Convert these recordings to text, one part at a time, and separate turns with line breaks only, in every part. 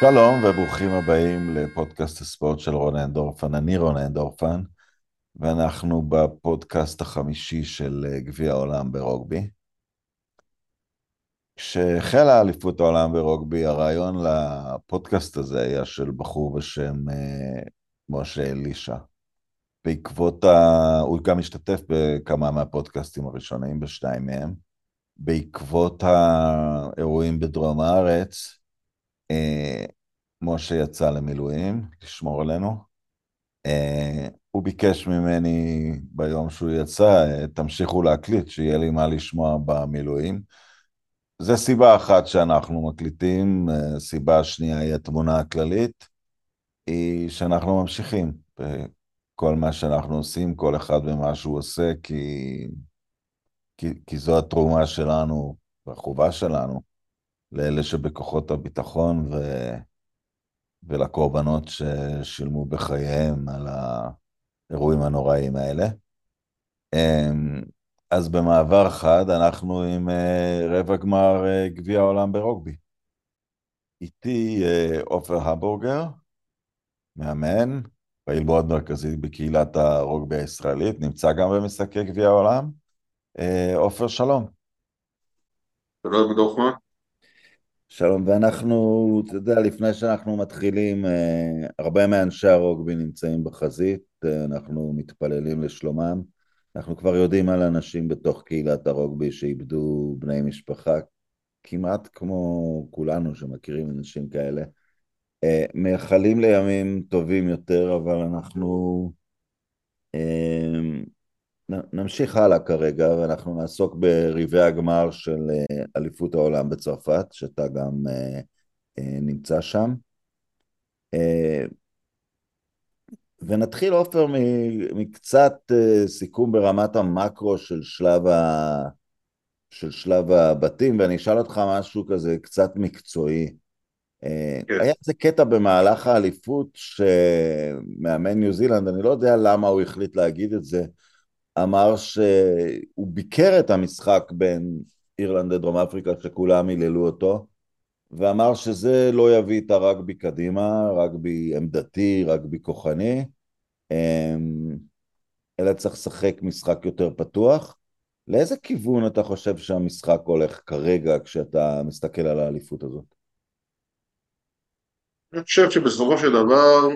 שלום וברוכים הבאים לפודקאסט הספורט של רון אנדורפן, אני רון אנדורפן, ואנחנו בפודקאסט החמישי של אה, גביע העולם ברוגבי. כשהחלה אליפות העולם ברוגבי, הרעיון לפודקאסט הזה היה של בחור בשם אה, משה אלישע. בעקבות ה... הוא גם השתתף בכמה מהפודקאסטים הראשונים, בשניים מהם. בעקבות האירועים בדרום הארץ, משה יצא למילואים, לשמור עלינו. אה, הוא ביקש ממני ביום שהוא יצא, אה, תמשיכו להקליט, שיהיה לי מה לשמוע במילואים. זו סיבה אחת שאנחנו מקליטים, סיבה שנייה היא התמונה הכללית, היא שאנחנו ממשיכים בכל מה שאנחנו עושים, כל אחד במה שהוא עושה, כי, כי, כי זו התרומה שלנו והחובה שלנו לאלה שבכוחות הביטחון ו... ולקורבנות ששילמו בחייהם על האירועים הנוראים האלה. אמ, אז במעבר חד אנחנו עם אה, רבע גמר אה, גביע העולם ברוגבי. איתי אה, עופר הבורגר, מאמן, פעיל מאוד מרכזי בקהילת הרוגבי הישראלית, נמצא גם במשחקי גביע העולם. עופר, שלום.
שלום, דורפמן.
שלום, ואנחנו, אתה יודע, לפני שאנחנו מתחילים, אה, הרבה מאנשי הרוגבי נמצאים בחזית, אה, אנחנו מתפללים לשלומם. אנחנו כבר יודעים על אנשים בתוך קהילת הרוגבי שאיבדו בני משפחה, כמעט כמו כולנו שמכירים אנשים כאלה. אה, מייחלים לימים טובים יותר, אבל אנחנו נמשיך הלאה כרגע, ואנחנו נעסוק בריבי הגמר של אה, אליפות העולם בצרפת, שאתה גם אה, אה, נמצא שם. ונתחיל, עופר, מקצת סיכום ברמת המקרו של שלב, ה... של שלב הבתים, ואני אשאל אותך משהו כזה קצת מקצועי. כן. היה איזה קטע במהלך האליפות שמאמן ניו זילנד, אני לא יודע למה הוא החליט להגיד את זה, אמר שהוא ביקר את המשחק בין אירלנד לדרום אפריקה שכולם היללו אותו ואמר שזה לא יביא את הרגבי קדימה, רגבי עמדתי, רגבי כוחני אמ, אלא צריך לשחק משחק יותר פתוח. לאיזה כיוון אתה חושב שהמשחק הולך כרגע כשאתה מסתכל על האליפות הזאת?
אני חושב שבסופו של דבר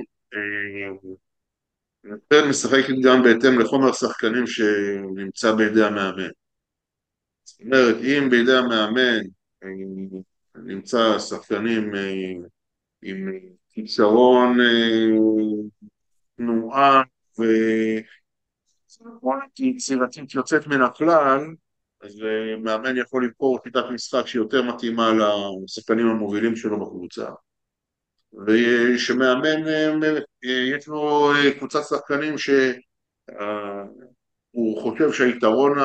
אה, נתן משחק גם בהתאם לחומר שחקנים שנמצא בידי המאמן. זאת אומרת, אם בידי המאמן אה, נמצא שחקנים אה, עם כישרון אה, תנועה ויצירתית יוצאת מן הכלל, אז מאמן יכול לבחור שיטת משחק שיותר מתאימה לשחקנים המובילים שלו בקבוצה. ושמאמן, יש לו קבוצת שחקנים שהוא חושב שהיתרון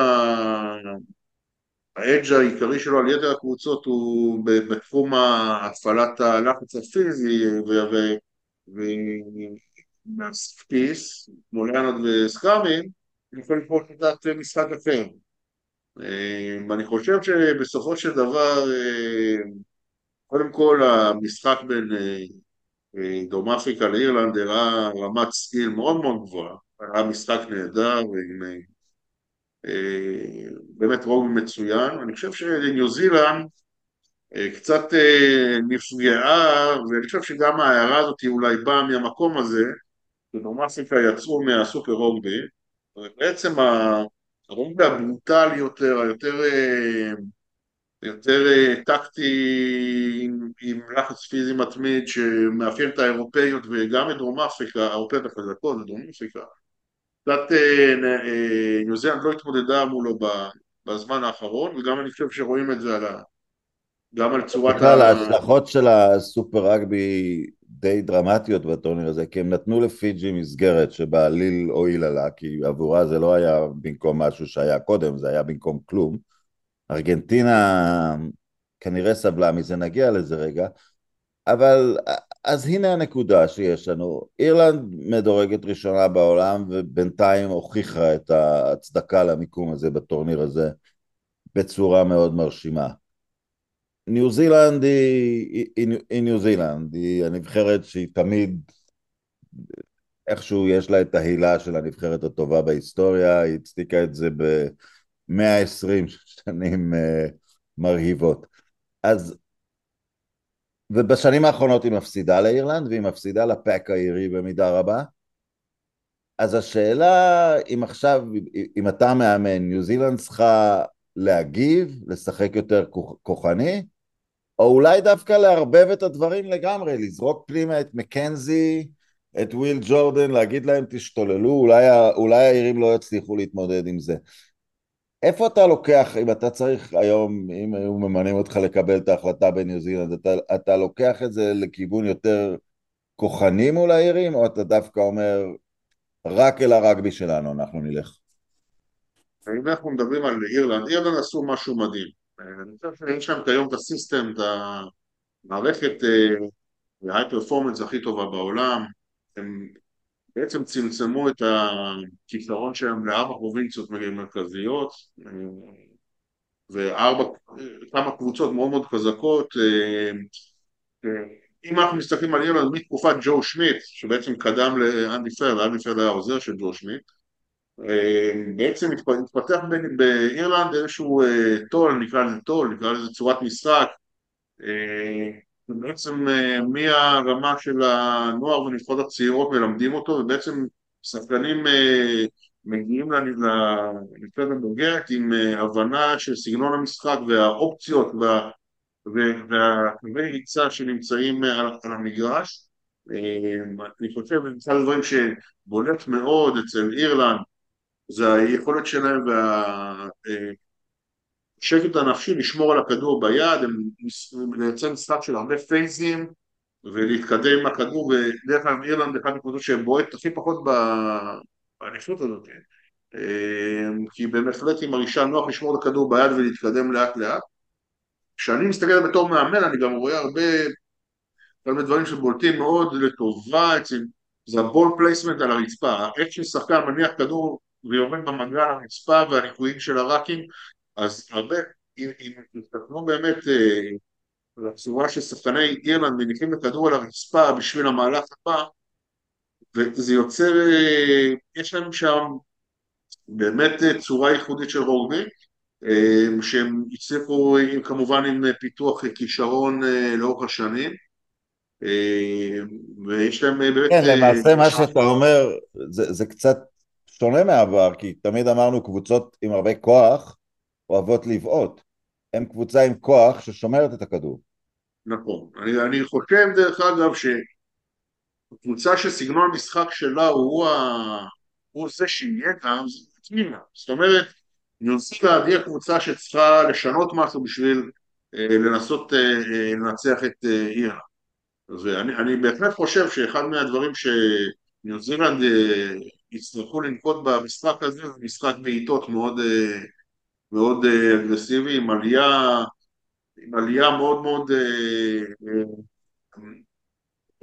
האדג' העיקרי שלו על יתר הקבוצות הוא בתחום הפעלת הלחץ הפיזי והספיס, כמו ליאנרד וסקאמין, יכול לבחור שיטת משחק אחר. ואני חושב שבסופו של דבר קודם כל המשחק בין אה, אה, דרום אפריקה לאירלנד הראה רמת skill מאוד מאוד גבוהה, היה משחק נהדר ועם אה, באמת רוגבי מצוין, אני חושב שניו זילנד קצת נפגעה ואני חושב שגם ההערה הזאת אולי באה מהמקום הזה שדרום אפריקה יצאו מהסופר רוגבי. ובעצם הרוגבי הברוטלי יותר, היותר יותר אה, טקטי עם, עם לחץ פיזי מתמיד שמאפיין את האירופאיות וגם את דרום אפריקה, האירופאיות החזקות ודרום אפריקה. קצת אה, אה, ניו זילנד לא התמודדה מולו בזמן האחרון וגם אני חושב שרואים את זה על ה... גם על צורת
בכלל ההצלחות של הסופר רגבי די דרמטיות בטורניר הזה כי הם נתנו לפיג'י מסגרת שבעליל הועילה לה כי עבורה זה לא היה במקום משהו שהיה קודם זה היה במקום כלום ארגנטינה כנראה סבלה מזה, נגיע לזה רגע, אבל אז הנה הנקודה שיש לנו, אירלנד מדורגת ראשונה בעולם ובינתיים הוכיחה את ההצדקה למיקום הזה בטורניר הזה בצורה מאוד מרשימה. ניו זילנד היא, היא, היא ניו זילנד, היא הנבחרת שהיא תמיד איכשהו יש לה את ההילה של הנבחרת הטובה בהיסטוריה, היא הצדיקה את זה ב-120 שנים אה, מרהיבות. אז, ובשנים האחרונות היא מפסידה לאירלנד, והיא מפסידה ל pack האירי במידה רבה. אז השאלה אם עכשיו, אם אתה מאמן, ניו זילנד צריכה להגיב, לשחק יותר כוחני, או אולי דווקא לערבב את הדברים לגמרי, לזרוק פנימה את מקנזי, את וויל ג'ורדן, להגיד להם תשתוללו, אולי, אולי האירים לא יצליחו להתמודד עם זה. איפה אתה לוקח, אם אתה צריך היום, אם היו ממנים אותך לקבל את ההחלטה בניו זילנד, אתה, אתה לוקח את זה לכיוון יותר כוחני מול האירים, או אתה דווקא אומר, רק אל הרגבי שלנו אנחנו נלך?
אם אנחנו מדברים על אירלנד, אירלנד עשו משהו מדהים. אני חושב שיש שם כיום את הסיסטם, את המערכת ההיי אה, פרפורמנס הכי טובה בעולם, הם בעצם צמצמו את הכישרון שלהם לארבע פרובינציות מרכזיות וארבע, כמה קבוצות מאוד מאוד חזקות אם אנחנו מסתכלים על אירלנד מתקופת ג'ו שמיט שבעצם קדם לאנדי פארל, אנדי פארל היה עוזר של ג'ו שמיט בעצם התפתח באירלנד איזשהו tool, נקרא לזה tool, נקרא לזה צורת משחק ובעצם אה, מהרמה של הנוער ונבחרות הצעירות מלמדים אותו ובעצם שחקנים אה, מגיעים לנבחרת הבוגרת עם אה, הבנה של סגנון המשחק והאופציות והקווי ריצה שנמצאים על המגרש. אני חושב אחד הדברים שבולט מאוד אצל אירלנד זה היכולת שלהם וה... השקט הנפשי לשמור על הכדור ביד, לייצר משחק של הרבה פייזים ולהתקדם עם הכדור, ודרך אגב אירלנד אחת הנקודות שהן בועט הכי פחות באליפות הזאת, אמ, כי בהחלט היא מרגישה נוח לשמור את הכדור ביד ולהתקדם לאט לאט. כשאני מסתכל בתור מאמן אני גם רואה הרבה, הרבה דברים שבולטים מאוד לטובה זה ה ball placement על הרצפה, איך ששחקן מניח כדור ויורד במגע על הרצפה והניקויים של הראקים אז הרבה, אם, אם תסתכלו באמת אה, לצורה ששחקני אירלנד מניחים את הכדור על הרצפה בשביל המהלך הבא, וזה יוצר, אה, יש להם שם באמת אה, צורה ייחודית של רוגבי, אה, שהם הצליחו כמובן עם פיתוח כישרון אה, לאורך השנים. אה, ויש להם באמת...
כן, למעשה מה שאתה אומר זה, זה קצת שונה מהעבר, כי תמיד אמרנו קבוצות עם הרבה כוח, אוהבות לבעוט. הם קבוצה עם כוח ששומרת את הכדור.
נכון. אני, אני חושב דרך אגב שקבוצה שסגנון המשחק שלה הוא, ה... הוא זה שיהיה גם, זה תמימה. זאת אומרת, ניו-זילנד היא הקבוצה שצריכה לשנות משהו בשביל אה, לנסות אה, אה, לנצח את אה, אירה. ואני בהחלט חושב שאחד מהדברים שניו זילנד אה, יצטרכו לנקוט במשחק הזה זה משחק בעיטות מאוד אה, מאוד אה, אגרסיבי, עם עלייה, עם עלייה מאוד מאוד אה, אה,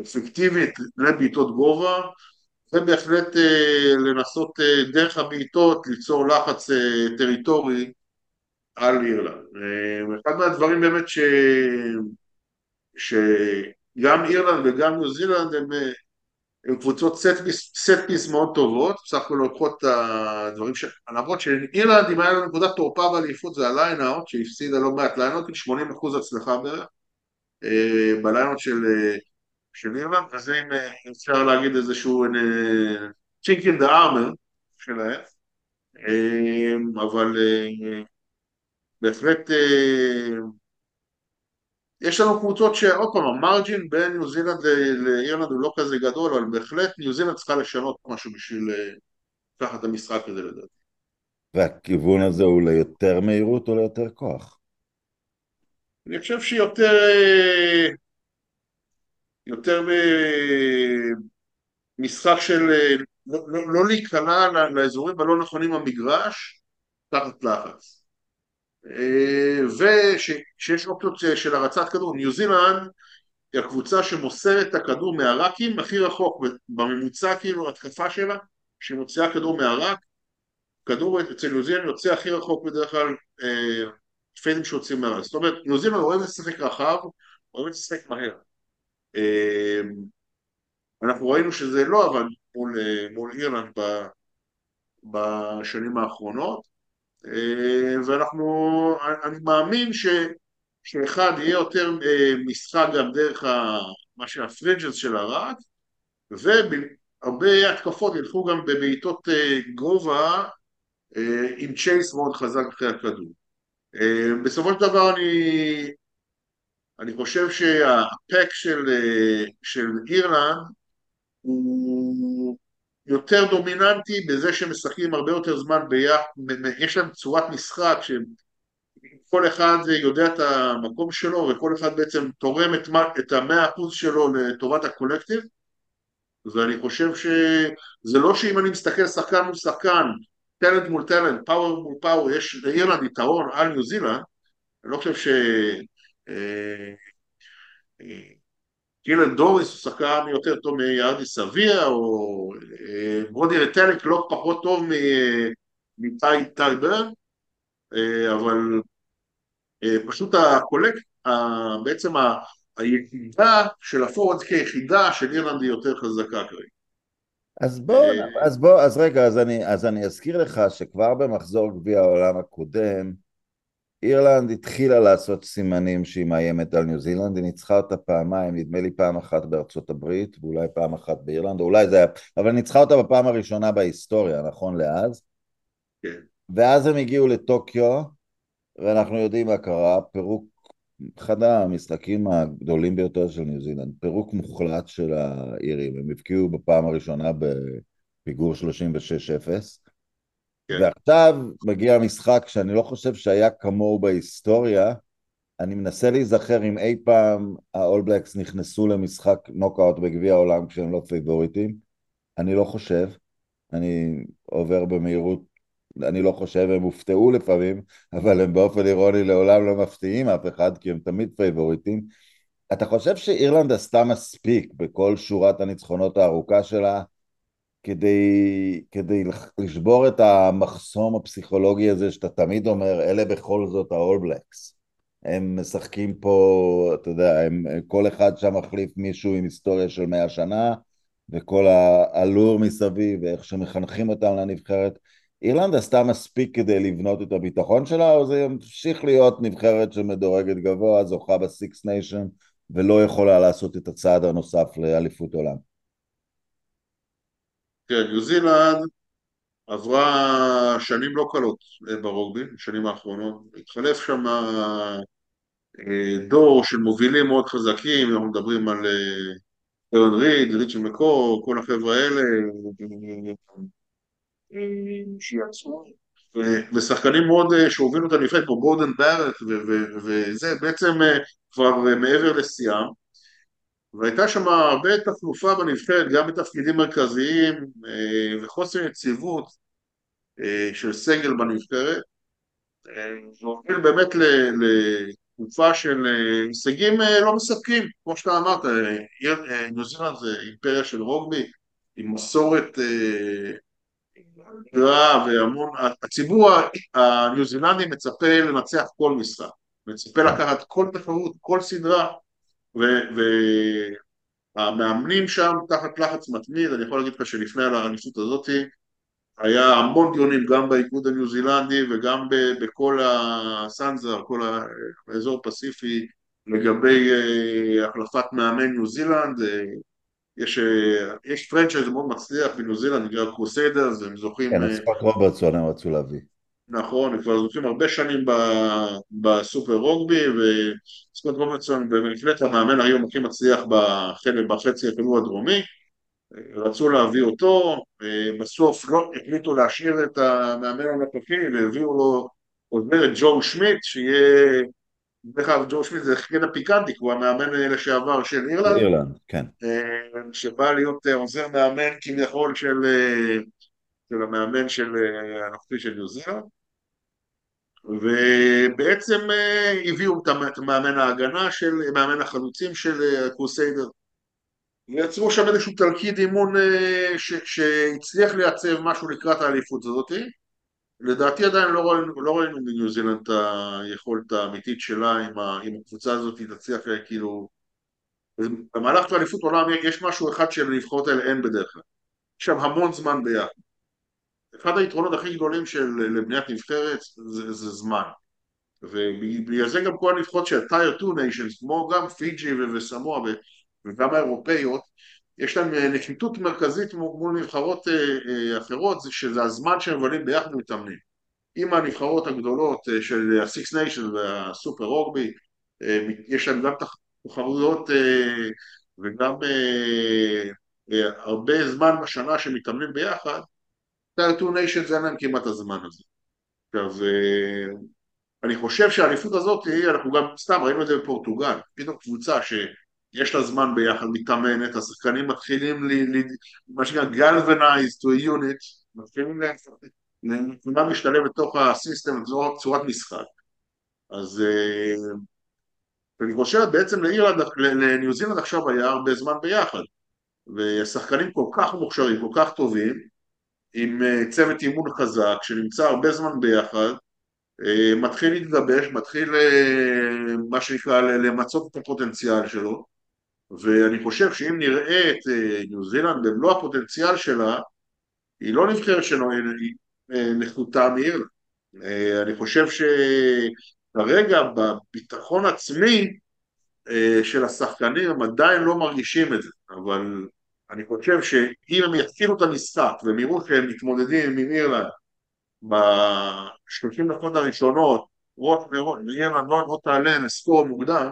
אפקטיבית לבעיטות גובה, ובהחלט לנסות דרך הבעיטות ליצור לחץ טריטורי על אירלנד. אחד מהדברים באמת ש... שגם אירלנד וגם ניו זילנד הם הן קבוצות set piece מאוד טובות, בסך הכל לוקחות את הדברים ש... למרות שאירלנד אם היה לנו נקודת תורפה באליפות זה ה lineout שהפסידה לא מעט lineout עם 80% הצלחה בערך אה, ב lineout של, אה, של אירלנד, אם אה, אפשר להגיד איזשהו chink in the armour שלהם, אבל בהחלט יש לנו קבוצות שעוד פעם המרג'ין בין ניו זילנד לאירלנד הוא לא כזה גדול אבל בהחלט ניו זילנד צריכה לשנות משהו בשביל אה, לקחת את המשחק הזה לדעתי.
והכיוון הזה הוא ליותר מהירות או ליותר כוח?
אני חושב שיותר אה, יותר משחק של אה, לא, לא, לא להיכנע לאזורים הלא נכונים במגרש תחת לחץ אה, ושיש אופציות של הרצת כדור, ניו זילנד היא הקבוצה שמוסרת את הכדור מהרקים הכי רחוק, בממוצע כאילו התקפה שלה, שהיא מוציאה כדור מהרק, כדור אצל ניו זילנד יוצא הכי רחוק בדרך כלל פיידים שיוצאים מהרס. זאת אומרת, ניו זילנד אוהב לשחק רחב, אוהב לשחק מהר. אה, אנחנו ראינו שזה לא עבד מול, מול אירלנד בשנים האחרונות, ואנחנו, אני מאמין ש, שאחד יהיה יותר משחק גם דרך ה, מה שה fringes של ה ruck, והרבה התקפות ילכו גם בבעיטות גובה עם chase מאוד חזק אחרי הכדור. אה, בסופו של דבר אני, אני חושב שה pack של, אה, של אירלנד הוא יותר דומיננטי בזה שהם משחקים הרבה יותר זמן ביחד, יש להם צורת משחק שכל אחד יודע את המקום שלו וכל אחד בעצם תורם את, את המאה אחוז שלו לטובת הקולקטיב. ואני חושב שזה לא שאם אני מסתכל שחקן מול שחקן טלנט מול טלנט, פאוור מול פאוור, יש לאירלנד יתרון על ניו זילנד, אני לא חושב ש... קיילן דוריס הוא שחקן יותר טוב מארדי סביאה, או ברודי רטליק לא פחות טוב מטייג ביירן, אבל פשוט ה collect, בעצם היחידה של ה forwards כיחידה של אירלנד היא יותר חזקה כרגע.
אז בוא, אז בוא, אז רגע, אז אני, אז אני אזכיר לך שכבר במחזור גביע העולם הקודם, אירלנד התחילה לעשות סימנים שהיא מאיימת על ניו זילנד, היא ניצחה אותה פעמיים, נדמה לי פעם אחת בארצות הברית, ואולי פעם אחת באירלנד, אולי זה היה, אבל ניצחה אותה בפעם הראשונה בהיסטוריה, נכון לאז?
כן.
ואז הם הגיעו לטוקיו, ואנחנו יודעים מה קרה, פירוק אחד המשחקים הגדולים ביותר של ניו זילנד, פירוק מוחלט של האירים, הם הבקיעו בפעם הראשונה בפיגור 36-0 כן. ועכשיו מגיע המשחק שאני לא חושב שהיה כמוהו בהיסטוריה, אני מנסה להיזכר אם אי פעם האול בלקס נכנסו למשחק נוקאוט בגביע העולם כשהם לא פייבוריטים, אני לא חושב, אני עובר במהירות. אני לא חושב, הם הופתעו לפעמים, אבל הם באופן אירוני לעולם לא מפתיעים אף אחד, כי הם תמיד פייבוריטים. אתה חושב שאירלנד עשתה מספיק בכל שורת הניצחונות הארוכה שלה כדי, כדי לשבור את המחסום הפסיכולוגי הזה שאתה תמיד אומר, אלה בכל זאת ה-all blacks. הם משחקים פה, אתה יודע, הם, כל אחד שם מחליף מישהו עם היסטוריה של מאה שנה, וכל הלור מסביב, ואיך שמחנכים אותם לנבחרת. אירלנד עשתה מספיק כדי לבנות את הביטחון שלה, או זה ימשיך להיות נבחרת שמדורגת גבוה, זוכה בסיקס ניישן, ולא יכולה לעשות את הצעד הנוסף לאליפות עולם?
כן, ניו זילנד עברה שנים לא קלות אה, ברוגבי, בשנים האחרונות. התחלף שם אה, דור של מובילים מאוד חזקים, אנחנו מדברים על ארן ריד, ריצ'ל מקור, כל החבר'ה האלה, ושחקנים מאוד אה, שהובילו את הנבחרת כמו גורדן בארט וזה בעצם אה, כבר אה, מעבר לשיאם והייתה שם הרבה תחלופה בנבחרת גם בתפקידים מרכזיים וחוסר יציבות של סגל בנבחרת. זה הוביל באמת לתקופה של הישגים לא מספקים. כמו שאתה אמרת ניו זילנד זה אימפריה של רוגבי עם מסורת גרעה והמון, הציבור הניו זילנדי מצפה לנצח כל משחק, מצפה לקחת כל תחרות, כל סדרה והמאמנים שם תחת לחץ מתמיד, אני יכול להגיד לך שלפני האליפות הזאתי היה המון דיונים גם באיגוד הניו זילנדי וגם בכל הסנזאר, כל האזור הפסיפיק לגבי אה, החלפת מאמן ניו זילנד אה, יש, אה, יש franchise מאוד מצליח בניו זילנד, נקרא קרוסיידרס, הם זוכים...
כן, סקוט רוברטסון הם רצו להביא.
נכון, הם כבר זוכים הרבה שנים בסופר רוגבי, וסקוט רוברטסון במפלט המאמן היום הכי מצליח בחצי אפילו הדרומי, רצו להביא אותו, בסוף לא החליטו להשאיר את המאמן הנוכחי והביאו לו עוזר את ג'ו שמיט, שיהיה דרך אגב, ג'ו שמיט זה קטע פיקנטי, הוא המאמן לשעבר של אירלנד.
אירלנד, כן.
אה, שבא להיות אה, עוזר מאמן כביכול של, אה, של המאמן של הנוכחי של ניו זילנד. ובעצם הביאו את מאמן ההגנה של, מאמן החלוצים של הקרוסיידר. ויצרו שם איזשהו תלכיד אימון שהצליח לייצב משהו לקראת האליפות הזאתי. לדעתי עדיין לא ראינו, לא ראינו בניו זילנד את היכולת האמיתית שלה אם, הקבוצה הזאת תצליח כאילו במהלך אליפות עולם יש משהו אחד שלנבחרות האלה אין בדרך כלל יש שם המון זמן ביחד אחד היתרונות הכי גדולים של לבניית נבחרת זה, זה זמן. ובגלל זה גם כל הנבחרות של טייר 2 ניישנס כמו גם פיג'י וסמואה וגם האירופאיות יש להם אה, נחיתות מרכזית מול נבחרות אה, אה, אחרות שזה הזמן שהם מבלים ביחד ומתאמנים. עם הנבחרות הגדולות של ה-Six Nation והסופר רוגבי יש להם גם תחרויות וגם הרבה זמן בשנה שמתאמנים ביחד, 2 Nations אין להם כמעט הזמן הזה. עכשיו, אני חושב שהאליפות הזאת, אנחנו גם סתם ראינו את זה בפורטוגל, פתאום קבוצה שיש לה זמן ביחד, מתאמנת, השחקנים מתחילים, ל, מה שנקרא galvanize to a unit, מתחילים כולם להשתלב בתוך הסיסטם, צורת משחק. אז אני חושב בעצם לאירלנד, לניו זילנד עכשיו היה הרבה זמן ביחד ושחקנים כל כך מוכשרים, כל כך טובים עם אה, צוות אימון חזק שנמצא הרבה זמן ביחד אה, מתחיל להתגבש, מתחיל אה, מה שנקרא למצות את הפוטנציאל שלו. ואני חושב שאם נראה את ניו זילנד במלוא הפוטנציאל שלה היא לא נבחרת שלו, היא נחותה מאירלנד אני חושב שכרגע בביטחון עצמי של השחקנים הם עדיין לא מרגישים את זה אבל אני חושב שאם הם יתחילו את המשחק והם יראו שהם מתמודדים עם אירלנד בשלושים דקות הראשונות, ראש וראש, ואירלנד לא, לא תעלה לסקור מוקדם,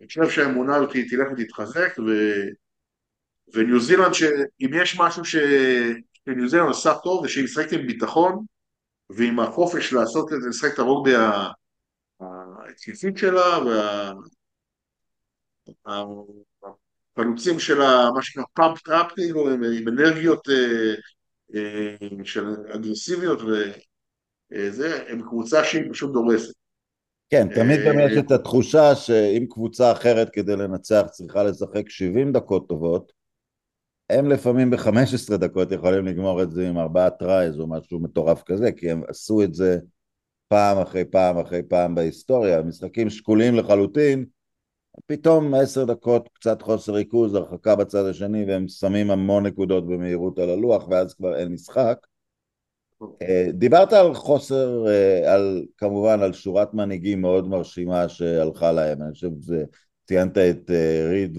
אני חושב שהאמונה הזאת תלך ותתחזק ו... וניו זילנד, שאם יש משהו ש... שניו זילנד עושה טוב זה שהיא משחקת עם ביטחון ועם החופש לעשות את זה, לשחק את הרוגבי ההתקפית שלה וה... החלוצים של מה שנקרא pumped up כאילו עם אנרגיות אה, אה, של אגרסיביות וזה, אה, הם קבוצה שהיא פשוט דורסת.
כן, תמיד גם יש את התחושה שאם קבוצה אחרת כדי לנצח צריכה לשחק 70 דקות טובות, הם לפעמים ב-15 דקות יכולים לגמור את זה עם ארבעה tries או משהו מטורף כזה, כי הם עשו את זה פעם אחרי פעם אחרי פעם בהיסטוריה, משחקים שקולים לחלוטין, פתאום עשר דקות קצת חוסר ריכוז, הרחקה בצד השני והם שמים המון נקודות במהירות על הלוח ואז כבר אין משחק. אה, דיברת על חוסר, אה, על כמובן על שורת מנהיגים מאוד מרשימה שהלכה להם, אני חושב שזה, ציינת את אה, ריד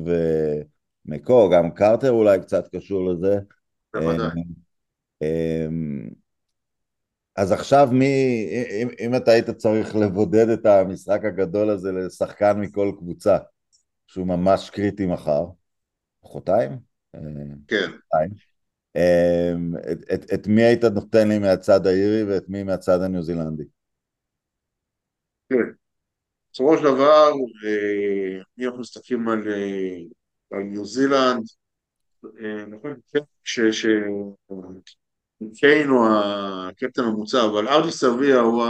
ומקו, גם קרטר אולי קצת קשור לזה.
בוודאי.
אז עכשיו מי, אם, אם אתה היית צריך לבודד את המשחק הגדול הזה לשחקן מכל קבוצה, שהוא ממש קריטי מחר, מחרתיים?
כן.
אמ, את, את, את מי היית נותן לי מהצד האירי ואת מי מהצד הניו זילנדי?
כן. בסופו של דבר, אה, אם אנחנו מסתכלים על, אה, על ניו זילנד, אה, נכון, קיין הוא הקפטן המוצע, אבל ארדי סביה הוא,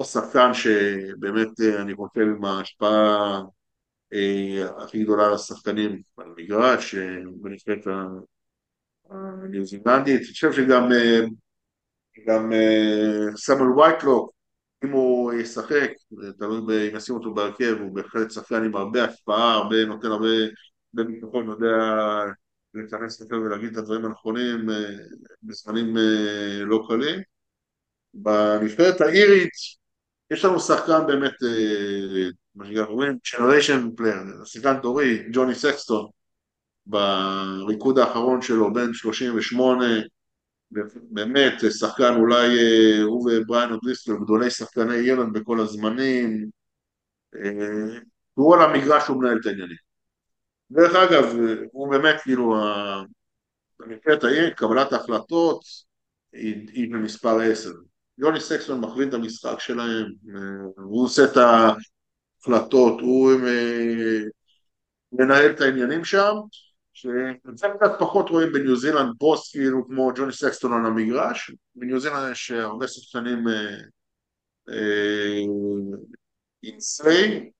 השחקן שבאמת אה, אני חושב עם ההשפעה אה, הכי גדולה על המגרש, אה, בנבחרת הניו זילנדית. אני חושב שגם גם סמואל וייטלוק, אם הוא ישחק, תלוי אם ישים אותו בהרכב, הוא בהחלט שחקן עם הרבה השפעה, הרבה, נותן הרבה, הרבה ביטחון, יודע להיכנס לפה ולהגיד את הדברים הנכונים אה, בזמנים אה, לא קלים. בנבחרת האירית יש לנו שחקן באמת, אה, מה שאנחנו אומרים, generation player, שחקן דורי, ג'וני סקסטון, בריקוד האחרון שלו, בן 38, באמת שחקן אולי הוא ובריין אודליסטר, גדולי שחקני אירלנד בכל הזמנים, הוא על המגרש הוא מנהל את העניינים. דרך אגב, הוא באמת כאילו, במקרת העיר, קבלת ההחלטות היא, במספר עשר. יוני סקסון מכווין את המשחק שלהם, הוא עושה את ההחלטות, הוא אה, מנהל את העניינים שם, שזה קצת פחות רואים בניו זילנד בוס כאילו כמו ג'וני סקסטון על המגרש, בניו זילנד יש הרבה שחקנים אינסי,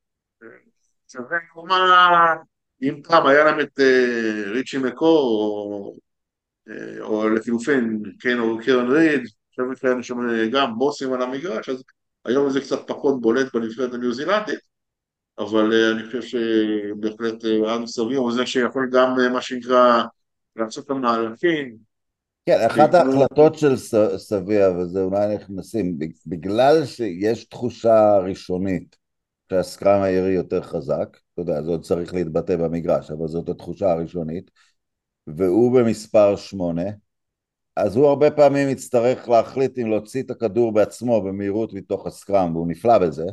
שווה כלומר אם פעם היה להם את ריצ'י מקור, או, לחילופין, כן, או קרן ריד, חושבת כאלה שהם גם בוסים על המגרש, אז היום זה קצת פחות בולט בנבחרת הניו זילנדית, אבל אה, אני חושב שבהחלט אה, סביר הוא זה שיכול גם, מה שנקרא, לעשות את המהלכים.
כן, אחת ההחלטות של סביה, וזה אולי נכנסים, בגלל שיש תחושה ראשונית שהסקראם העירי יותר חזק, אתה יודע, זה עוד צריך להתבטא במגרש, אבל זאת התחושה הראשונית, והוא במספר שמונה, אז הוא הרבה פעמים יצטרך להחליט אם להוציא את הכדור בעצמו במהירות מתוך הסקראם, והוא נפלא בזה,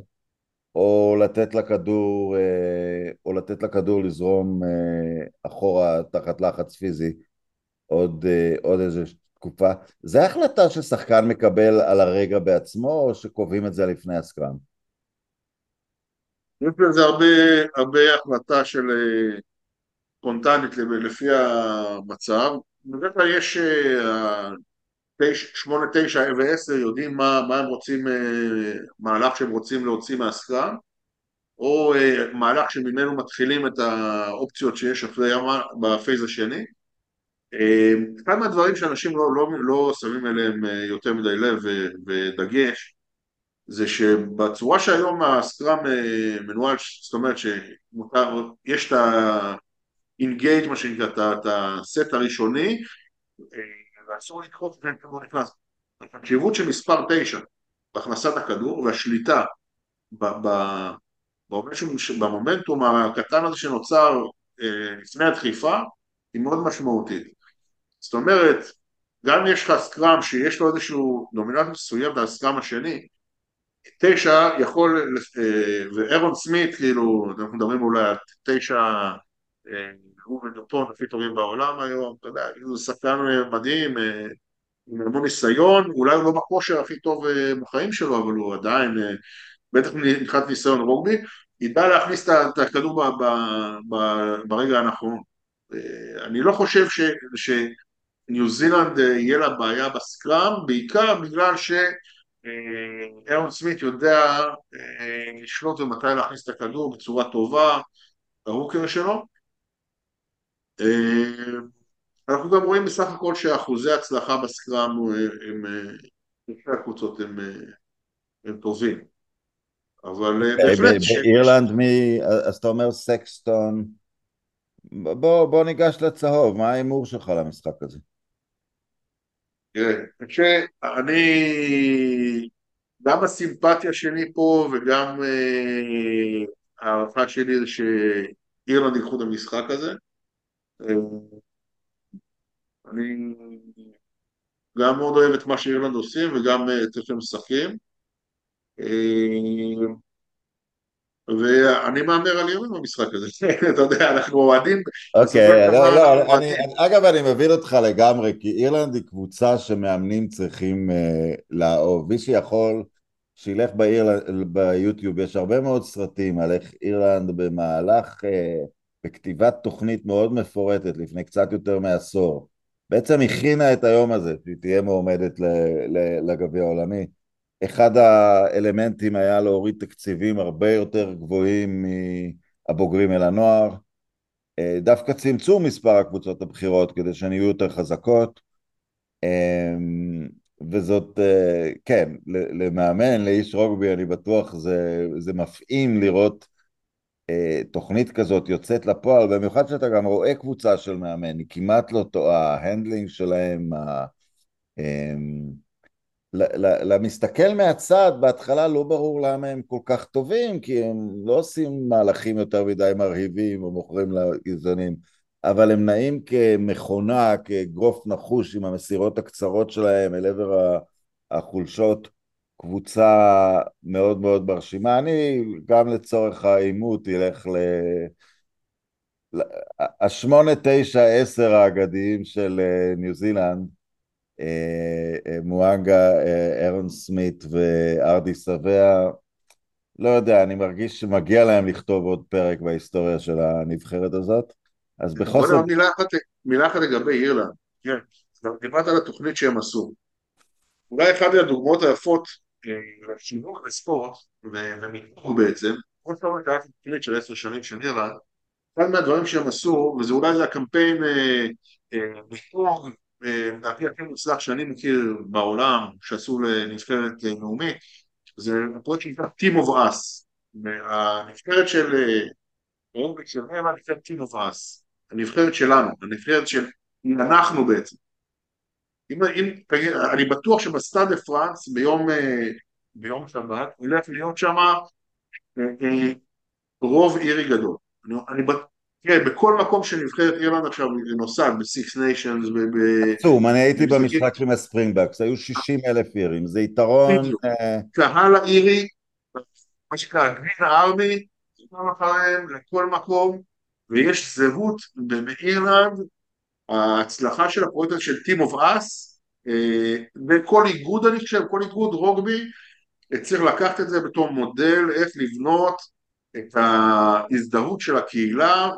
או לתת לכדור, אה, או לתת לכדור לזרום אה, אחורה תחת לחץ פיזי עוד, אה, עוד איזה תקופה. זה החלטה ששחקן מקבל על הרגע בעצמו, או שקובעים את זה לפני הסקראם?
לזה הרבה, הרבה החלטה של ספונטנית לפי המצב. בדרך כלל יש שמונה, תשע ועשר יודעים מה, מה הם רוצים, אה, מהלך שהם רוצים להוציא מהסקראם, או אה, מהלך שממנו מתחילים את האופציות שיש אחרי בפייז השני. אה, אחד מהדברים שאנשים לא, לא, לא שמים אליהם יותר מדי לב ודגש זה שבצורה שהיום הסקראם מנוהל, זאת אומרת שיש את ה-engage מה שנקרא, את הסט הראשוני ואסור לדחות לפני הכדור נכנס. החשיבות של מספר תשע בהכנסת הכדור והשליטה במומנטום הקטן הזה שנוצר אה, לפני הדחיפה היא מאוד משמעותית. זאת אומרת, גם אם יש לך סקראם שיש לו איזשהו דומיננט מסוים והסקראם השני, תשע יכול, אה, ואירון סמית, כאילו, אנחנו מדברים אולי על תשע אה, הוא ודופון הכי טובים בעולם היום, אתה יודע, הוא שחקן מדהים, אה, עם המון ניסיון, אולי הוא לא בכושר הכי טוב אה, בחיים שלו, אבל הוא עדיין, אה, בטח מבחינת ניסיון רוגבי, ידע להכניס את הכדור ברגע הנכון. אני לא חושב ש, שניו זילנד יהיה לה בעיה בסקראם, בעיקר בגלל שאירון סמית יודע לשלוט ומתי להכניס את הכדור בצורה טובה, הרוקר שלו, אה, אנחנו גם רואים בסך הכל שאחוזי הצלחה בסקראם הם, שתי הקבוצות הם, הם טובים. אבל אה, בהחלט...
באירלנד מי, אז אתה אומר סקסטון, בוא, בוא ניגש לצהוב, מה ההימור שלך למשחק הזה?
תראה, שאני, גם הסימפתיה שלי פה וגם אה, ההערכה שלי זה שאירלנד ייקחו את המשחק הזה. אני גם מאוד אוהב את מה שאירלנד עושים וגם את איך שהם משחקים ואני מהמר על יורים במשחק הזה, אתה יודע, אנחנו אוהדים.
אוקיי, לא, לא, אגב אני מבין אותך לגמרי, כי אירלנד היא קבוצה שמאמנים צריכים אה, לאהוב. מי שיכול, שילך ביוטיוב, יש הרבה מאוד סרטים על איך אירלנד במהלך אה, בכתיבת תוכנית מאוד מפורטת לפני קצת יותר מעשור, בעצם הכינה את היום הזה, שהיא תהיה מועמדת לגביע העולמי. אחד האלמנטים היה להוריד תקציבים הרבה יותר גבוהים מהבוגרים אל הנוער, אה, דווקא צמצום מספר הקבוצות הבכירות כדי שהן יהיו יותר חזקות, אמ, וזאת, אה, כן, למאמן, לאיש רוגבי, אני בטוח זה, זה מפעים לראות אה, תוכנית כזאת יוצאת לפועל, במיוחד שאתה גם רואה קבוצה של מאמן, היא כמעט לא טועה, ה handling שלהם, ה... אמ, למסתכל מהצד, בהתחלה לא ברור למה הם כל כך טובים, כי הם לא עושים מהלכים יותר מדי מרהיבים או מוכרים לגזענים, אבל הם נעים כמכונה, כאגרוף נחוש עם המסירות הקצרות שלהם אל עבר החולשות. קבוצה מאוד מאוד ברשימה. אני גם לצורך העימות אלך ל... השמונה, תשע, עשר האגדיים של אה, ניו זילנד, אה, אה, מואנגה, אירון סמית וארדי סביה, לא יודע, אני מרגיש שמגיע להם לכתוב עוד פרק בהיסטוריה של הנבחרת הזאת, אז בכל זאת...
מילה אחת לגבי אירלנד, כן, דיברת על התוכנית שהם עשו. אולי אחת מהדוגמאות היפות חינוך וספורט, ומיתוג בעצם, שאתה אומר, הייתה תוכנית של עשר שנים של נירלנד, אחד מהדברים שהם עשו, וזה אולי זה הקמפיין מיתוג לדעתי הכי מוצלח שאני מכיר בעולם, שעשו לנבחרת לאומית, זה הפרויקט שנקרא Team of Us. הנבחרת של רובק של הם הנבחרת Team of Us. הנבחרת שלנו, הנבחרת של אנחנו בעצם. אם, אם, אני בטוח שבסטאד דה פרנס ביום, ביום שבת הולך להיות שם רוב אירי גדול. אני, אני, תראה, בכל מקום שנבחרת אירלנד עכשיו נוסעת, ב Six Nations, ב...
עצום, אני הייתי במשחק עם ה Springboks, היו 60 אלף אירים, זה יתרון...
קהל האירי, מה שנקרא green army, גם אחריהם לכל מקום, ויש זהות באירלנד, ההצלחה של הפרויקט הזה של Team of Us, וכל איגוד אני חושב, כל איגוד רוגבי, צריך לקחת את זה בתור מודל איך לבנות את ההזדהות של הקהילה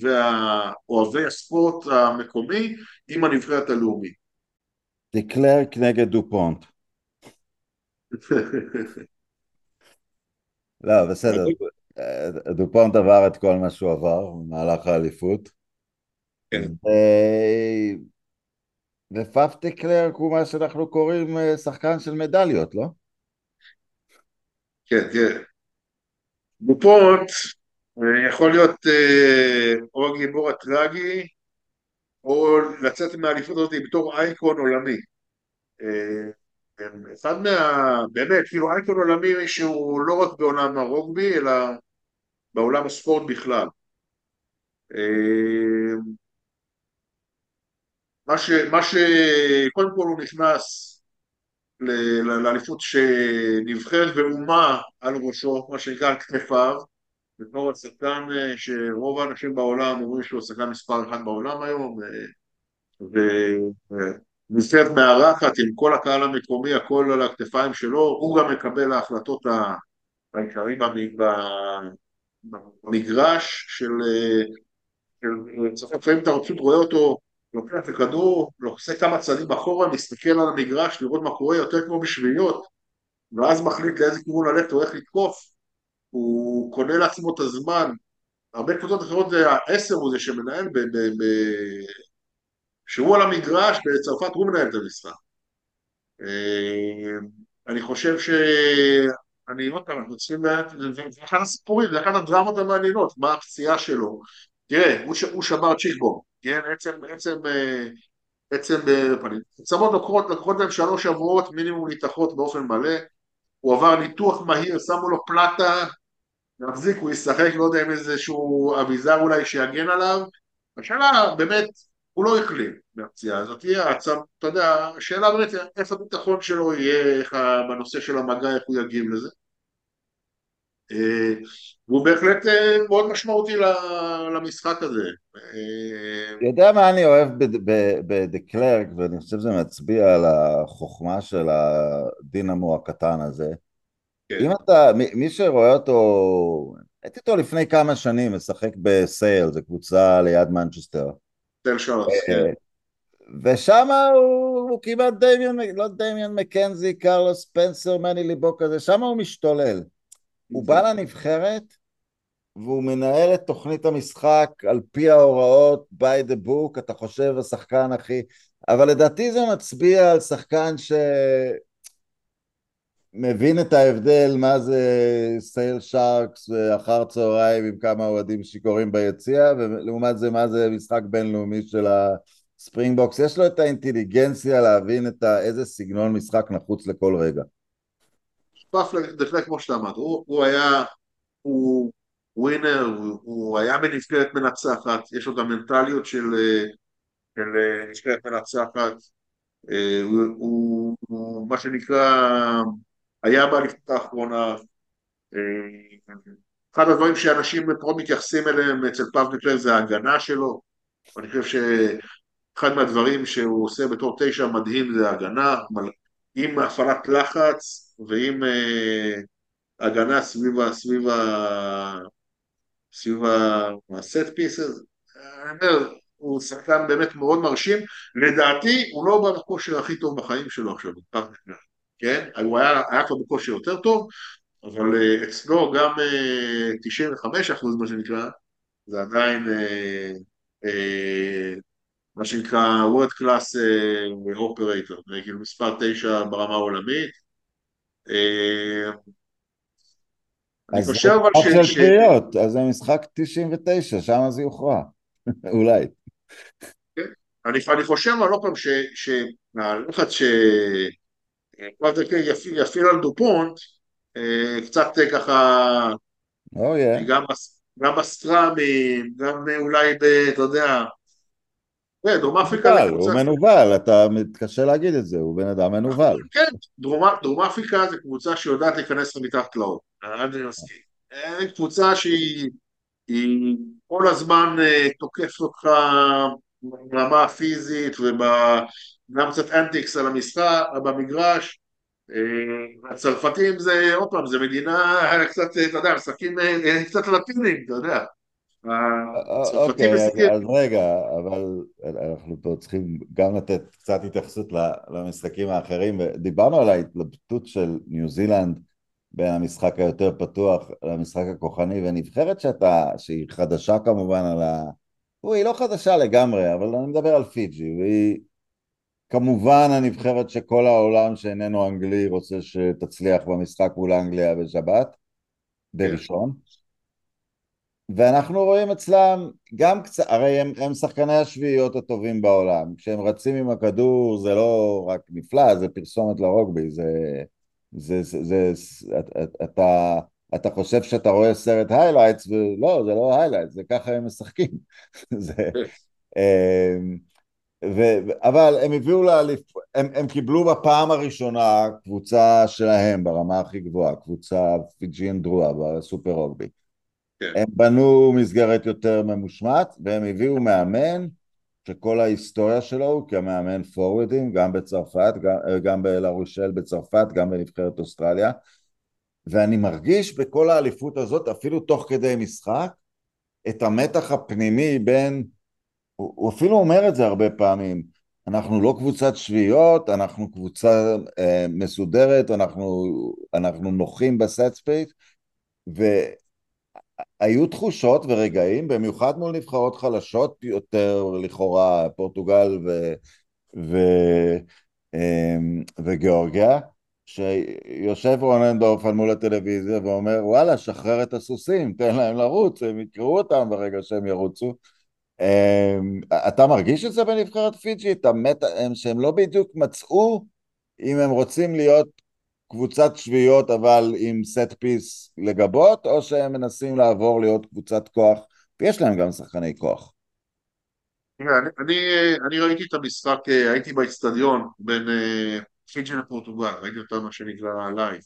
ואוהבי הספורט המקומי עם הנבחרת הלאומית.
דקלרק נגד דופונט. לא, בסדר. דופונט עבר את כל מה שהוא עבר במהלך האליפות. כן. ופאף דקלרק הוא מה שאנחנו קוראים אה, שחקן של מדליות, לא?
כן, כן. דופונט אה, יכול להיות אה, או הגיבור הטרגי או לצאת מהאליפות הזאת בתור אייקון עולמי. אה, אחד מה... באמת, כאילו אייקון עולמי שהוא לא רק בעולם הרוגבי אלא בעולם הספורט בכלל. מה ש... מה ש... קודם כל הוא נכנס לאליפות שנבחרת באומה על ראשו, מה שנקרא על כתפיו, בתור השחקן אה, שרוב האנשים בעולם אומרים שהוא השחקן מספר אחד בעולם היום, ונבחרת מארחת עם כל הקהל המקומי, הכל על הכתפיים שלו, הוא גם מקבל ההחלטות העיקריים במגרש של, אה, לפעמים אתה פשוט רואה אותו לוקח את הכדור, עושה כמה צעדים אחורה, מסתכל על המגרש, לראות מה קורה, יותר כמו בשביעיות, ואז מחליט לאיזה כיוון ללכת או איך לתקוף, הוא קונה לעצמו את הזמן. הרבה קבוצות אחרות זה העשר הוא זה שמנהל, ב- ב- ב- שהוא על המגרש, בצרפת הוא מנהל את המשחק. אה, אני חושב ש... אני עוד פעם, אנחנו צריכים... זה אחד הסיפורים, זה אחת הדרמות המעניינות, מה הפציעה שלו. תראה, הוא שבר צ'יקבום, כן? עצם, עצם, אה, עצם. אה, עצמות לוקחות, לוקחות להם שלוש שבועות מינימום להתאחות באופן מלא, הוא עבר ניתוח מהיר, שמו לו פלטה, להחזיק, הוא ישחק, לא יודע אם איזשהו אביזר אולי שיגן עליו, השאלה באמת, הוא לא החלים מהפציעה הזאת, יהיה עצם, אתה יודע, השאלה באמת איפה הביטחון שלו יהיה, בנושא של המגע, איך הוא יגיב לזה. אה, והוא בהחלט אה, מאוד משמעותי למשחק הזה.
אה, יודע מה אני אוהב בדקלרק, ואני חושב שזה מצביע על החוכמה של הדינמו הקטן הזה. כן. אם אתה, מי שרואה אותו, הייתי אותו לפני כמה שנים משחק בסייל, זו קבוצה ליד מנצ'סטר.
סייל שרס, כן.
ושם הוא, הוא כמעט דמיון, לא דמיון מקנזי, קרלוס ספנסר, מני ליבו כזה, שם הוא משתולל. הוא בא לנבחרת והוא מנהל את תוכנית המשחק על פי ההוראות by the book, אתה חושב השחקן הכי... אבל לדעתי זה מצביע על שחקן שמבין את ההבדל מה זה סייל שרקס אחר צהריים עם כמה אוהדים שיכורים ביציע, ולעומת זה מה זה משחק בינלאומי של ה Springboks. יש לו את האינטליגנציה להבין את איזה סגנון משחק נחוץ לכל רגע.
פאף בהחלט כמו שאתה אמרת, הוא, הוא היה, הוא winner, הוא, הוא היה בנבחרת מנצחת, יש לו את המנטליות של, של נבחרת מנצחת, הוא, הוא, הוא מה שנקרא, היה באליפות האחרונה, אחד הדברים שאנשים מאוד מתייחסים אליהם אצל פאב דקלר זה ההגנה שלו, אני חושב שאחד מהדברים שהוא עושה בתור תשע מדהים זה ההגנה, עם הפעלת לחץ, ועם אה, הגנה סביב, סביב, סביב הסט פיסס, אני אומר, הוא שחקן באמת מאוד מרשים, לדעתי הוא לא בכושר הכי טוב בחיים שלו עכשיו, כן? הוא היה, היה כבר בכושר יותר טוב, אבל אה, אצלו גם 95 אה, אחוז מה שנקרא, זה עדיין מה שנקרא World Class Operator, כאילו מספר תשע ברמה העולמית.
אני חושב אבל ש... אז זה משחק של קריאות, אז זה משחק 99, שם זה יוכרע, אולי.
כן. אני, אני חושב אבל לא פעם שהלחץ ש... יפעיל על דופונט, קצת ככה,
oh, yeah.
גם, גם בסטראמים, גם אולי, אתה יודע, דרום אפריקה
זה קבוצה... הוא מנוול, אתה מתקשה להגיד את זה, הוא בן אדם מנוול.
כן, דרום אפריקה זה קבוצה שיודעת להיכנס למתחת לאור, אני מסכים. קבוצה שהיא כל הזמן אה, תוקפת אותך ברמה הפיזית וגם קצת אנטיקס על המשחק, במגרש. אה, הצרפתים זה, עוד פעם, זה מדינה קצת, אתה יודע, משחקים אה, קצת לטינים, אתה יודע.
אוקיי, אז רגע, אבל אנחנו פה צריכים גם לתת קצת התייחסות למשחקים האחרים. דיברנו על ההתלבטות של ניו זילנד בין המשחק היותר פתוח למשחק הכוחני, ונבחרת שאתה, שהיא חדשה כמובן על ה... היא לא חדשה לגמרי, אבל אני מדבר על פיג'י, והיא כמובן הנבחרת שכל העולם שאיננו אנגלי רוצה שתצליח במשחק מול אנגליה בשבת, בראשון. ואנחנו רואים אצלם גם קצת, הרי הם, הם שחקני השביעיות הטובים בעולם, כשהם רצים עם הכדור זה לא רק נפלא, זה פרסומת לרוגבי, זה, זה, זה, זה, אתה, אתה חושב שאתה רואה סרט highlights, ולא, זה לא highlights, זה ככה הם משחקים. זה, אמ, ו, אבל הם הביאו לאליפ... הם, הם קיבלו בפעם הראשונה קבוצה שלהם ברמה הכי גבוהה, קבוצה Fijian Drua ב Super Rugby. כן. הם בנו מסגרת יותר ממושמעת, והם הביאו מאמן שכל ההיסטוריה שלו הוא כמאמן forward ים, גם בצרפת, גם, גם בלרושל בצרפת, גם בנבחרת אוסטרליה, ואני מרגיש בכל האליפות הזאת, אפילו תוך כדי משחק, את המתח הפנימי בין, הוא, הוא אפילו אומר את זה הרבה פעמים, אנחנו לא קבוצת שביעיות, אנחנו קבוצה אה, מסודרת, אנחנו, אנחנו נוחים ב set piece, היו תחושות ורגעים, במיוחד מול נבחרות חלשות יותר לכאורה, פורטוגל ו... ו... אמ, וגיאורגיה, שיושב רונן דורפן מול הטלוויזיה ואומר וואלה שחרר את הסוסים, תן להם לרוץ, הם יקראו אותם ברגע שהם ירוצו. אמ, אתה מרגיש את זה בנבחרת פיג'י? אתה מת, שהם לא בדיוק מצאו אם הם רוצים להיות קבוצת שביעיות אבל עם סט פיס לגבות, או שהם מנסים לעבור להיות קבוצת כוח, ויש להם גם שחקני כוח.
אני, אני, ראיתי את המשחק, הייתי באצטדיון בין אה, פיג'י לפורטוגל, ראיתי אותם מה שנקרא live.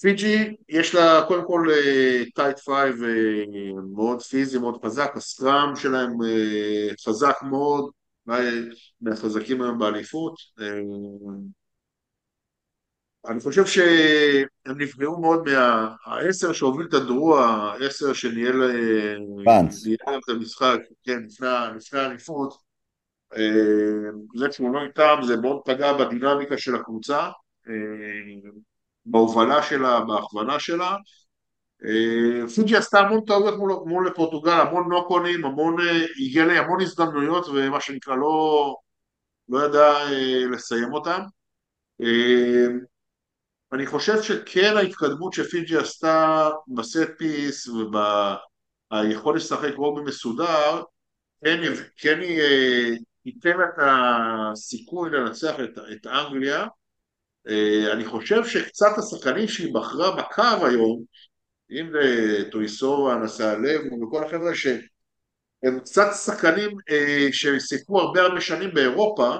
פיג'י יש לה קודם כל tight five מאוד פיזי, מאוד חזק, ה scrum שלהם חזק מאוד, מהחזקים היום באליפות. אני חושב שהם נפגעו מאוד מהעשר שהוביל את הדרוע, העשר שניהל את המשחק, כן, לפני האליפות. זה שהוא לא איתם, זה מאוד פגע בדינמיקה של הקבוצה, בהובלה שלה, בהכוונה שלה. אה, פיג'י עשתה המון טעויות מול, מול פורטוגל, המון נוקונים, המון, אה, הגיע לי המון הזדמנויות ומה שנקרא לא, לא ידע אה, לסיים אותם. אני חושב שכן ההתקדמות שפיג'י עשתה בסט פיס וביכולת לשחק רובי מסודר, כן, כן היא ייתן את הסיכוי לנצח את, את אנגליה. אני חושב שקצת השחקנים שהיא בחרה בקו היום, אם זה טויסורה, נסע לב וכל החבר'ה שהם קצת שחקנים אה, ששיחקו הרבה הרבה שנים באירופה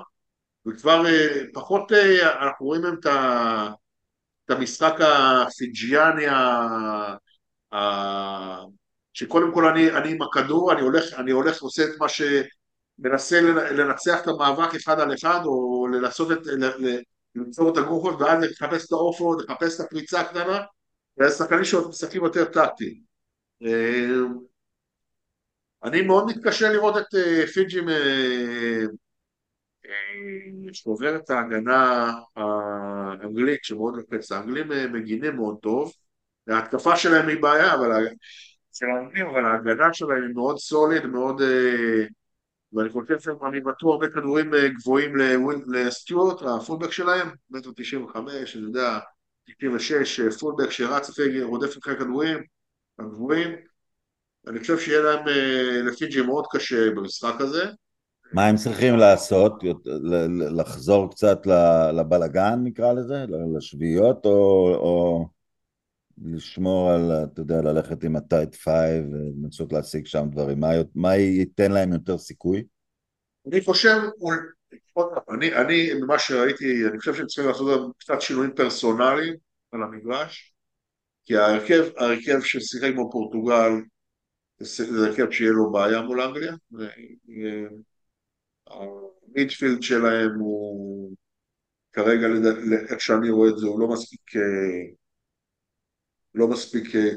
וכבר אה, פחות אה, אנחנו רואים את, ה, את המשחק הפיג'יאני ה, ה, שקודם כל אני, אני עם הכדור, אני הולך, אני הולך ועושה את מה שמנסה לנצח את המאבק אחד על אחד או לנסות את, למצוא את הגרופות ואז לחפש את האופו, לחפש את הפריצה הקטנה והשחקנים שעוד משחקים יותר טקטיים. אה, אני מאוד מתקשה לראות את אה, פיג'י אה, שעובר את ההגנה האנגלית שמאוד לוחץ, האנגלים מגינים מאוד טוב, ההתקפה שלהם היא בעיה, אבל של האנגלים, אבל ההגנה שלהם היא מאוד סוליד, מאוד... ואני חושב שהם יבטאו הרבה כדורים גבוהים לסטיוארט, הפולבק שלהם, מטר תשעים וחמש, אני יודע, תשעים ושש, אה, פולבק שרץ רודף אחרי כדורים, הגבוהים. אני חושב שיהיה להם לפיג'י מאוד קשה במשחק הזה.
מה הם צריכים לעשות? לחזור קצת לבלגן נקרא לזה? לשביעיות או, או לשמור על, אתה יודע, ללכת עם ה tight five ולנסות להשיג שם דברים? מה, מה ייתן להם יותר סיכוי?
אני חושב, אני, אני ממה שראיתי, אני חושב שהם צריכים לעשות קצת שינויים פרסונליים על המגרש כי ההרכב, ההרכב ששיחק בו פורטוגל זה הרכב שיהיה לו בעיה מול אנגליה המידפילד שלהם הוא כרגע, איך שאני רואה את זה, הוא לא מספיק אה, לא מספיק... אה,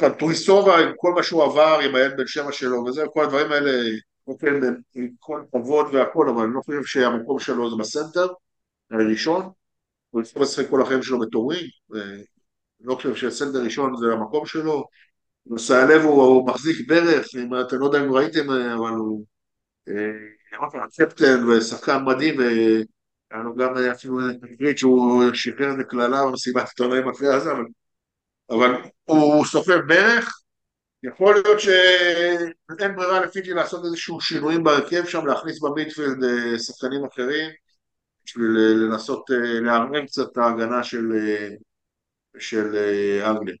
פעם, טוריסובה עם כל מה שהוא עבר עם הילד בן שבע שלו וזה, כל הדברים האלה, אוקיי, עם כל כבוד והכל, אבל אני לא חושב שהמקום שלו זה בסנטר, הראשון, הוא יצטרך לשחק כל החיים שלו בתורים, לא חושב שסנטר ראשון זה המקום שלו, נושא הלב הוא מחזיק ברך, אם אתם לא יודע אם ראיתם, אבל הוא אה, קפטן ושחקן מדהים, והיה לו גם אפילו תקרית שהוא שחרר את הקללה במסיבת עיתונאים אחרי זה, אבל אבל הוא סופר ברך, יכול להיות שאין ברירה לפיג'י לעשות איזשהו שינויים בהרכב שם, להכניס במיטפילד אה, שחקנים אחרים, בשביל אה, לנסות אה, לערער קצת את ההגנה של, של אנגליה.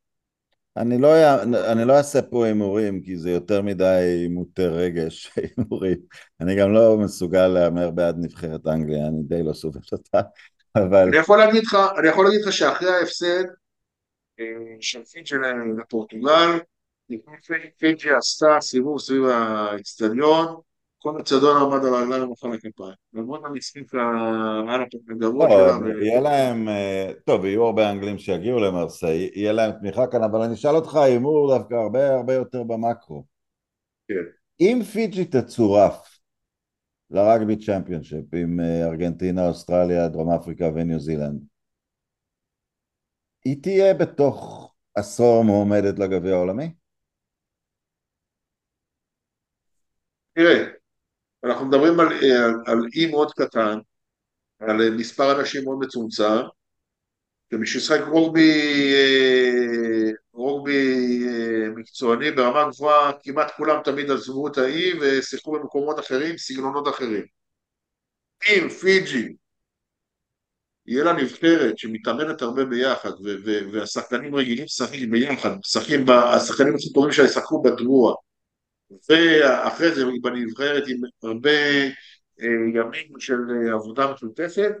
אני לא, אני לא אעשה פה הימורים, כי זה יותר מדי מוטה רגש, הימורים. אני גם לא מסוגל להמר בעד נבחרת אנגליה, אני די לא סובל אותה, אבל...
אני יכול להגיד לך, אני יכול להגיד לך שאחרי ההפסד, של פיג'י לפורטוגל, פיג'י עשתה סיבוב סביב האצטדיון, כל הצדון עמד על הרגליים ומחא לכפיים. למרות המשחק הגרוע
שלה. יהיה להם, אה, טוב, יהיו הרבה אנגלים שיגיעו למרסיי, יהיה להם תמיכה כאן, אבל אני אשאל אותך הימור דווקא הרבה הרבה יותר במקרו.
כן.
אם פיג'י תצורף לרגבי צ'מפיונשיפ עם אה, ארגנטינה, אוסטרליה, דרום אפריקה וניו זילנד, היא תהיה בתוך עשור מועמדת לגביע העולמי?
תראה, אנחנו מדברים על, על, על אי מאוד קטן, על מספר אנשים מאוד מצומצם, ובשביל לשחק רוגבי, אה, רוגבי אה, מקצועני ברמה גבוהה, כמעט כולם תמיד עזבו את האי ושיחקו במקומות אחרים, סגנונות אחרים. אם פיג'י יהיה לה נבחרת שמתאמנת הרבה ביחד, והשחקנים רגילים לשחק ביחד, השחקנים הכי טובים שלה ישחקו בדרוע, ואחרי זה היא בנבחרת עם הרבה אה, ימים של אה, עבודה משותפת,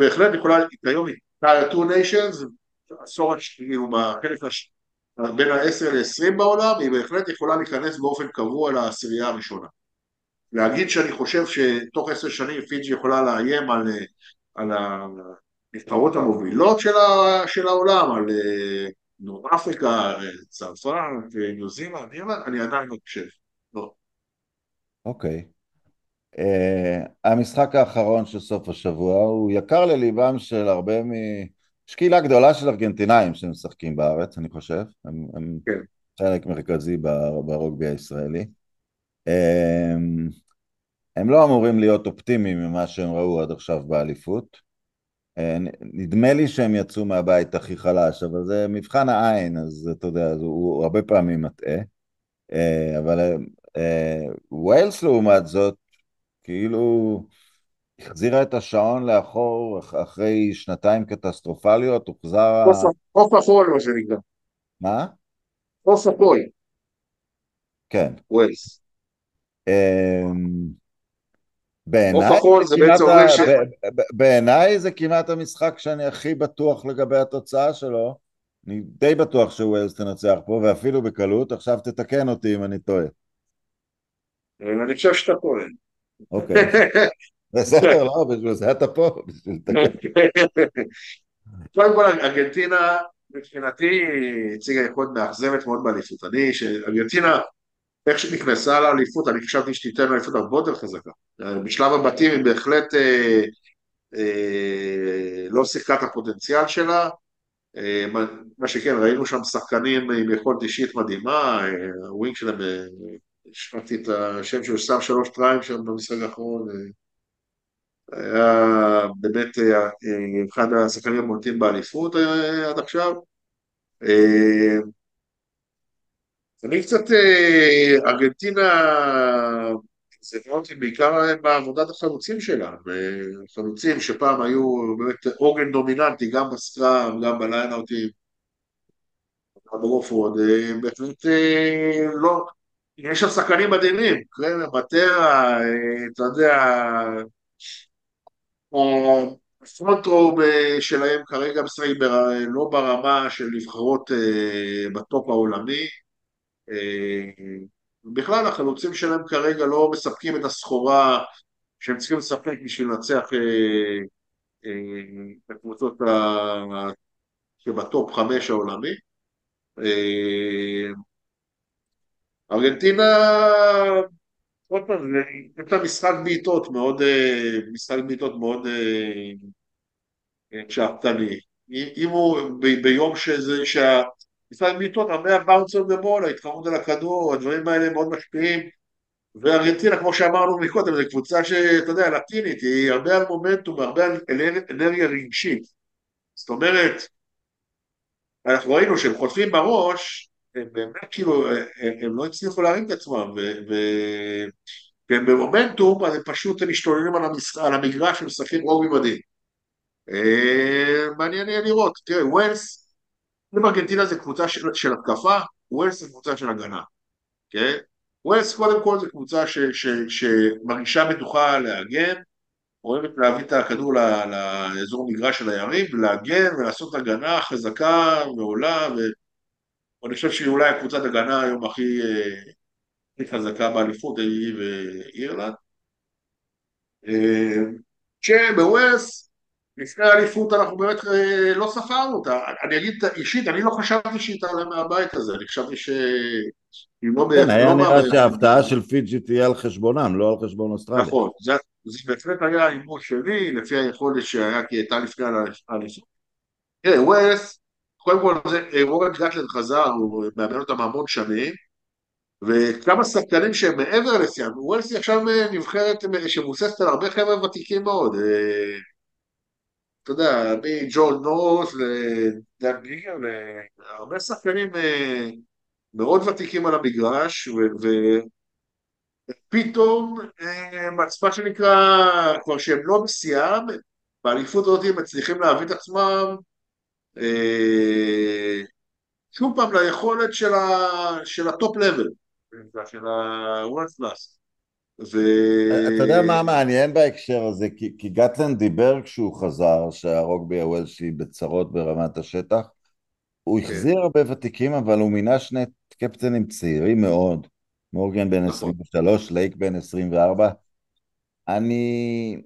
בהחלט יכולה, כיום היא 2 ניישנס, עשור כאילו בחלק הש... בין ה-10 ל-20 בעולם, היא בהחלט יכולה להיכנס באופן קבוע לעשירייה הראשונה. להגיד שאני חושב שתוך עשר שנים פיג'י יכולה לאיים על אה, על הנבחרות המובילות של, ה, של העולם, על דרום אפריקה, צרפת, ניו זילנד, אני עדיין חושב, לא.
אוקיי. Okay. Uh, המשחק האחרון של סוף השבוע הוא יקר לליבם של הרבה מ... יש קהילה גדולה של ארגנטינאים שמשחקים בארץ, אני חושב. הם, הם כן. חלק מרכזי ברוגבי הישראלי. Um, הם לא אמורים להיות אופטימיים ממה שהם ראו עד עכשיו באליפות. אה, נדמה לי שהם יצאו מהבית הכי חלש, אבל זה מבחן העין, אז אתה יודע, הוא, הרבה פעמים מטעה. אה, אבל אה, ווילס לעומת זאת, כאילו החזירה את השעון לאחור אחרי שנתיים קטסטרופליות, הוחזר...
חוף החול, מה שנקרא.
מה?
חוף החול.
כן.
ווילס.
בעיניי זה כמעט המשחק שאני הכי בטוח לגבי התוצאה שלו. אני די בטוח שווילס תנצח פה, ואפילו בקלות. עכשיו תתקן אותי אם אני טועה.
אני חושב שאתה טועה.
אוקיי. בסדר, לא, בשביל זה אתה פה, בשביל לתקן.
קודם כל, ארגנטינה, מבחינתי, הציגה יכולת מאכזבת מאוד באליפות. אני, שארגנטינה איך שנכנסה לאליפות, אני חשבתי שתיתן לאליפות הרבה יותר חזקה. בשלב הבתים היא בהחלט אה, אה, לא שיחקה את הפוטנציאל שלה, מה שכן, ראינו שם שחקנים עם יכולת אישית מדהימה, הווינג שלהם, שמעתי את השם שלו, שם שלוש טריים שם במשחק האחרון, היה באמת אחד השחקנים המולטים באליפות עד עכשיו. אני קצת, ארגנטינה, זה נראה אותי בעיקר בעבודת החלוצים שלה, חלוצים שפעם היו באמת עוגן דומיננטי גם בסקראם, גם בליינאוטים, ברופורד, בהחלט לא, יש שם שחקנים מדהימים, קרמר, מטרה, אתה יודע, הפרונט-רוב שלהם כרגע משחק לא ברמה של נבחרות בטופ העולמי, בכלל החלוצים שלהם כרגע לא מספקים את הסחורה שהם צריכים לספק בשביל לנצח את הקבוצות שבטופ חמש העולמי. ארגנטינה, עוד פעם, יש לה משחק בעיטות מאוד, משחק בעיטות מאוד שאפתני. אם הוא ביום שזה, משחק בעיטות, הרבה באונס על בול, ההתחמות על הכדור, הדברים האלה מאוד משפיעים. וארגנטינה, כמו שאמרנו מקודם, זו קבוצה שאתה יודע, לטינית, היא הרבה על מומנטום, הרבה על אנרגיה רגשית. זאת אומרת, אנחנו ראינו שהם חוטפים בראש, הם באמת כאילו, הם, הם לא הצליחו להרים את עצמם, והם במומנטום, אז הם פשוט משתוללים על, המש... על המגרש ומשחקים רוגבי מדהים. מעניין יהיה לראות, תראה, ווילס, אם ארגנטינה זה קבוצה של, של התקפה, ווילס זה קבוצה של הגנה, כן? ווילס קודם כל זה קבוצה ש, ש, שמרגישה בטוחה להגן, אוהבת להביא את הכדור לאזור מגרש של היריב, להגן ולעשות הגנה חזקה ועולה, ואני חושב שהיא אולי הקבוצת הגנה היום הכי, הכי חזקה באליפות, היא ואירלנד. שבווילס לפני האליפות אנחנו באמת לא ספרנו אותה, אני אגיד אישית, אני לא חשבתי שהיא תעלה מהבית הזה, אני חשבתי ש...
כן, היה נראה שההפתעה של פיג'י תהיה על חשבונם, לא על חשבון אוסטרליה.
נכון, זה בהחלט היה ההימור שלי, לפי היכולת שהיה, כי הייתה לפני האליפות. תראה, ווייס, קודם כל, וורן גטלן חזר, הוא מאמן אותם המון שנים, וכמה שחקנים שהם מעבר לסיאם, ווייס היא עכשיו נבחרת שמבוססת על הרבה חבר'ה ותיקים מאוד. אתה יודע, מג'ון נורוס לדן ביגר, להרבה שחקנים מאוד ותיקים על המגרש, ופתאום, מה שנקרא, כבר שהם לא בשיאם, באליפות הזאת הם מצליחים להביא את עצמם שוב פעם ליכולת של ה top level, של ה-one plus.
ו... אתה יודע מה מעניין בהקשר הזה? כי, כי גטלנד דיבר כשהוא חזר שהרוגבי הוולשי בצרות ברמת השטח. Okay. כן. החזיר הרבה ותיקים, אבל הוא מינה שני קפטנים צעירים מאוד. מורגן בן 23, נכון. לייק בן 24. אני...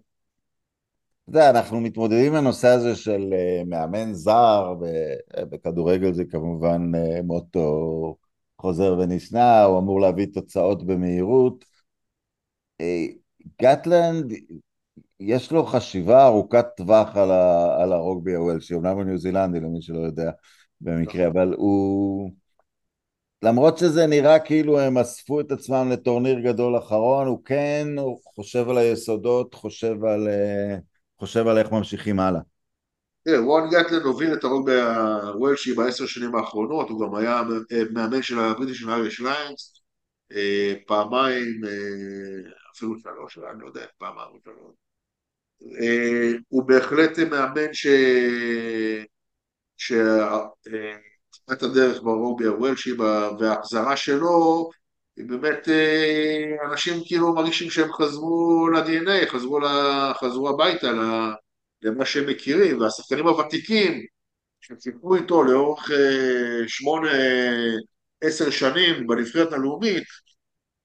אתה יודע, אנחנו מתמודדים עם הנושא הזה של uh, מאמן זר, ובכדורגל זה כמובן uh, מוטו חוזר ונשנה, הוא אמור להביא תוצאות במהירות. גטלנד, יש לו חשיבה ארוכת טווח על, ה, על הרוגבי הוולשי, אומנם הוא ניו זילנדי למי שלא יודע במקרה, אבל הוא... למרות שזה נראה כאילו הם אספו את עצמם לטורניר גדול אחרון, הוא כן הוא חושב על היסודות, חושב על, אה, חושב על איך ממשיכים הלאה.
תראה, וואן גטלן הוביל את הרוגבי הוולשי בעשר שנים האחרונות, הוא גם היה מאמן של הבריטיש אייריש ליינס, פעמיים אפילו שלוש, אני לא יודע, פעם ארבע שלוש. אה, הוא בהחלט מאמן ש... שצפת הדרך ברובי הוולשי וההחזרה שלו היא באמת אה, אנשים כאילו מרגישים שהם חזרו ל-DNA, חזרו, ל... חזרו הביתה למה שהם מכירים והשחקנים הוותיקים שציפו איתו לאורך אה, שמונה עשר שנים בנבחרת הלאומית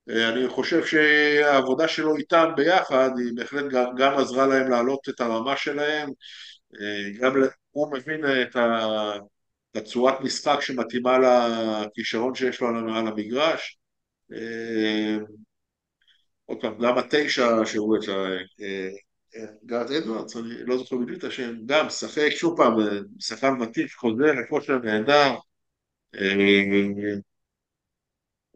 אני חושב שהעבודה שלו איתם ביחד היא בהחלט גם, גם עזרה להם להעלות את הרמה שלהם, גם הוא מבין את הצורת משחק שמתאימה לכישרון שיש לו על המגרש. עוד פעם, גם התשע שהוא את גארד אדוארדס, אני לא זוכר בדיוק את השם, גם משחק שוב פעם, שחקן מטיף, חוזר, כושר נהדר.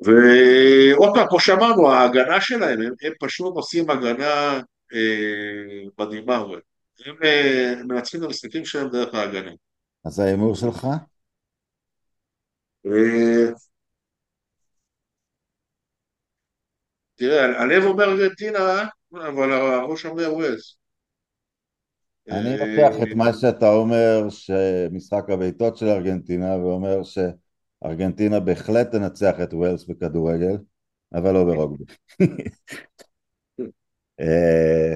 ועוד פעם, כמו שאמרנו, ההגנה שלהם, הם, הם פשוט עושים הגנה אה, מדהימה, הם אה, מנצחים את המשחקים שלהם דרך ההגנה.
אז ההימור שלך?
אה, תראה, הלב אומר ארגנטינה, אבל הראש אומר ווילס.
אני לוקח את מה שאתה אומר, שמשחק הבעיטות של ארגנטינה, ואומר שארגנטינה בהחלט תנצח את ווילס בכדורגל, אבל לא ברוגבי. אה,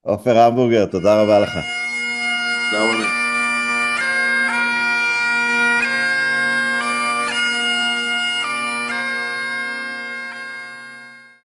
עופר המבורגר, תודה רבה לך.
תודה רבה.